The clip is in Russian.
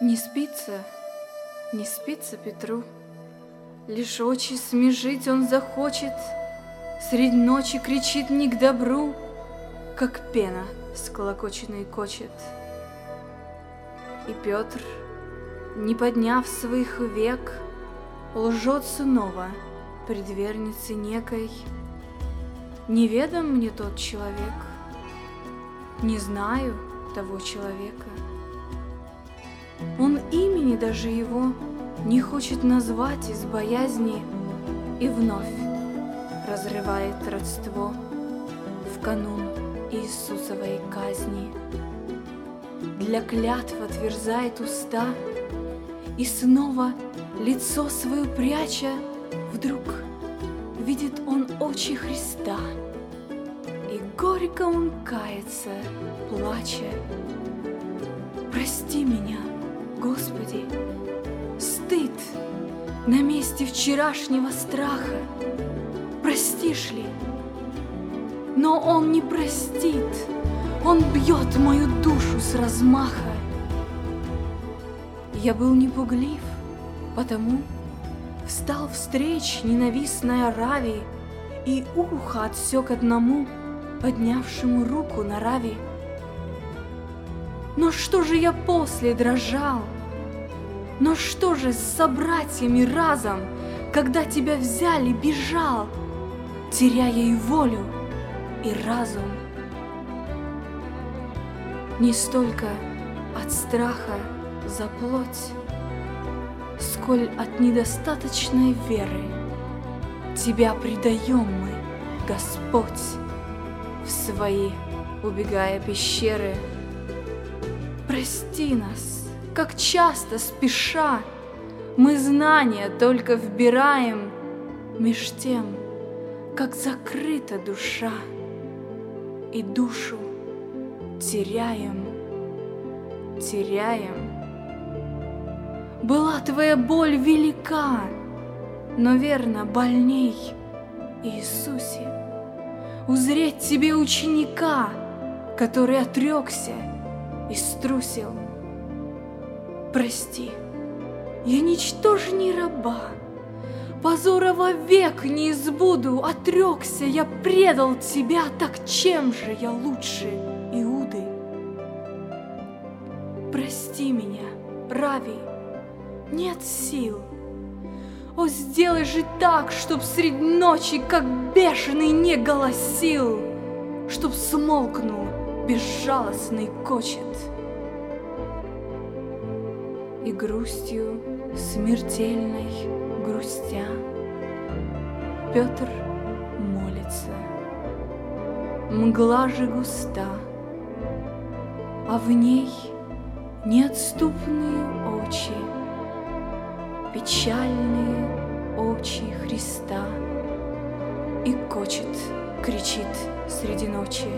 Не спится, не спится Петру, Лишь очи смежить он захочет, Средь ночи кричит не к добру, Как пена с колокочиной кочет. И Петр, не подняв своих век, Лжет снова предвернице некой. Неведом мне тот человек, Не знаю того человека. Имени даже его не хочет назвать из боязни и вновь разрывает родство в канун Иисусовой казни. Для клятв отверзает уста и снова лицо свое пряча, вдруг видит он очи Христа. И горько он кается, плача. Прости меня, Господи, стыд на месте вчерашнего страха. Простишь ли? Но он не простит, он бьет мою душу с размаха. Я был непуглив, потому встал встреч ненавистная Рави и ухо отсек одному, поднявшему руку на Рави. Но что же я после дрожал? Но что же с собратьями разом, когда тебя взяли, бежал, теряя и волю, и разум? Не столько от страха за плоть, сколь от недостаточной веры Тебя предаем мы, Господь, в свои, убегая пещеры. Прости нас, как часто спеша мы знания только вбираем, меж тем, как закрыта душа, и душу теряем, теряем. Была твоя боль велика, но верно больней, Иисусе, узреть тебе ученика, который отрекся и струсил. Прости, я ничтожней раба, Позора вовек не избуду, Отрекся, я предал тебя, Так чем же я лучше Иуды? Прости меня, Рави, нет сил. О, сделай же так, чтоб средь ночи, Как бешеный, не голосил, Чтоб смолкнул безжалостный кочет и грустью смертельной грустя. Петр молится, мгла же густа, а в ней неотступные очи, печальные очи Христа. И кочет, кричит среди ночи.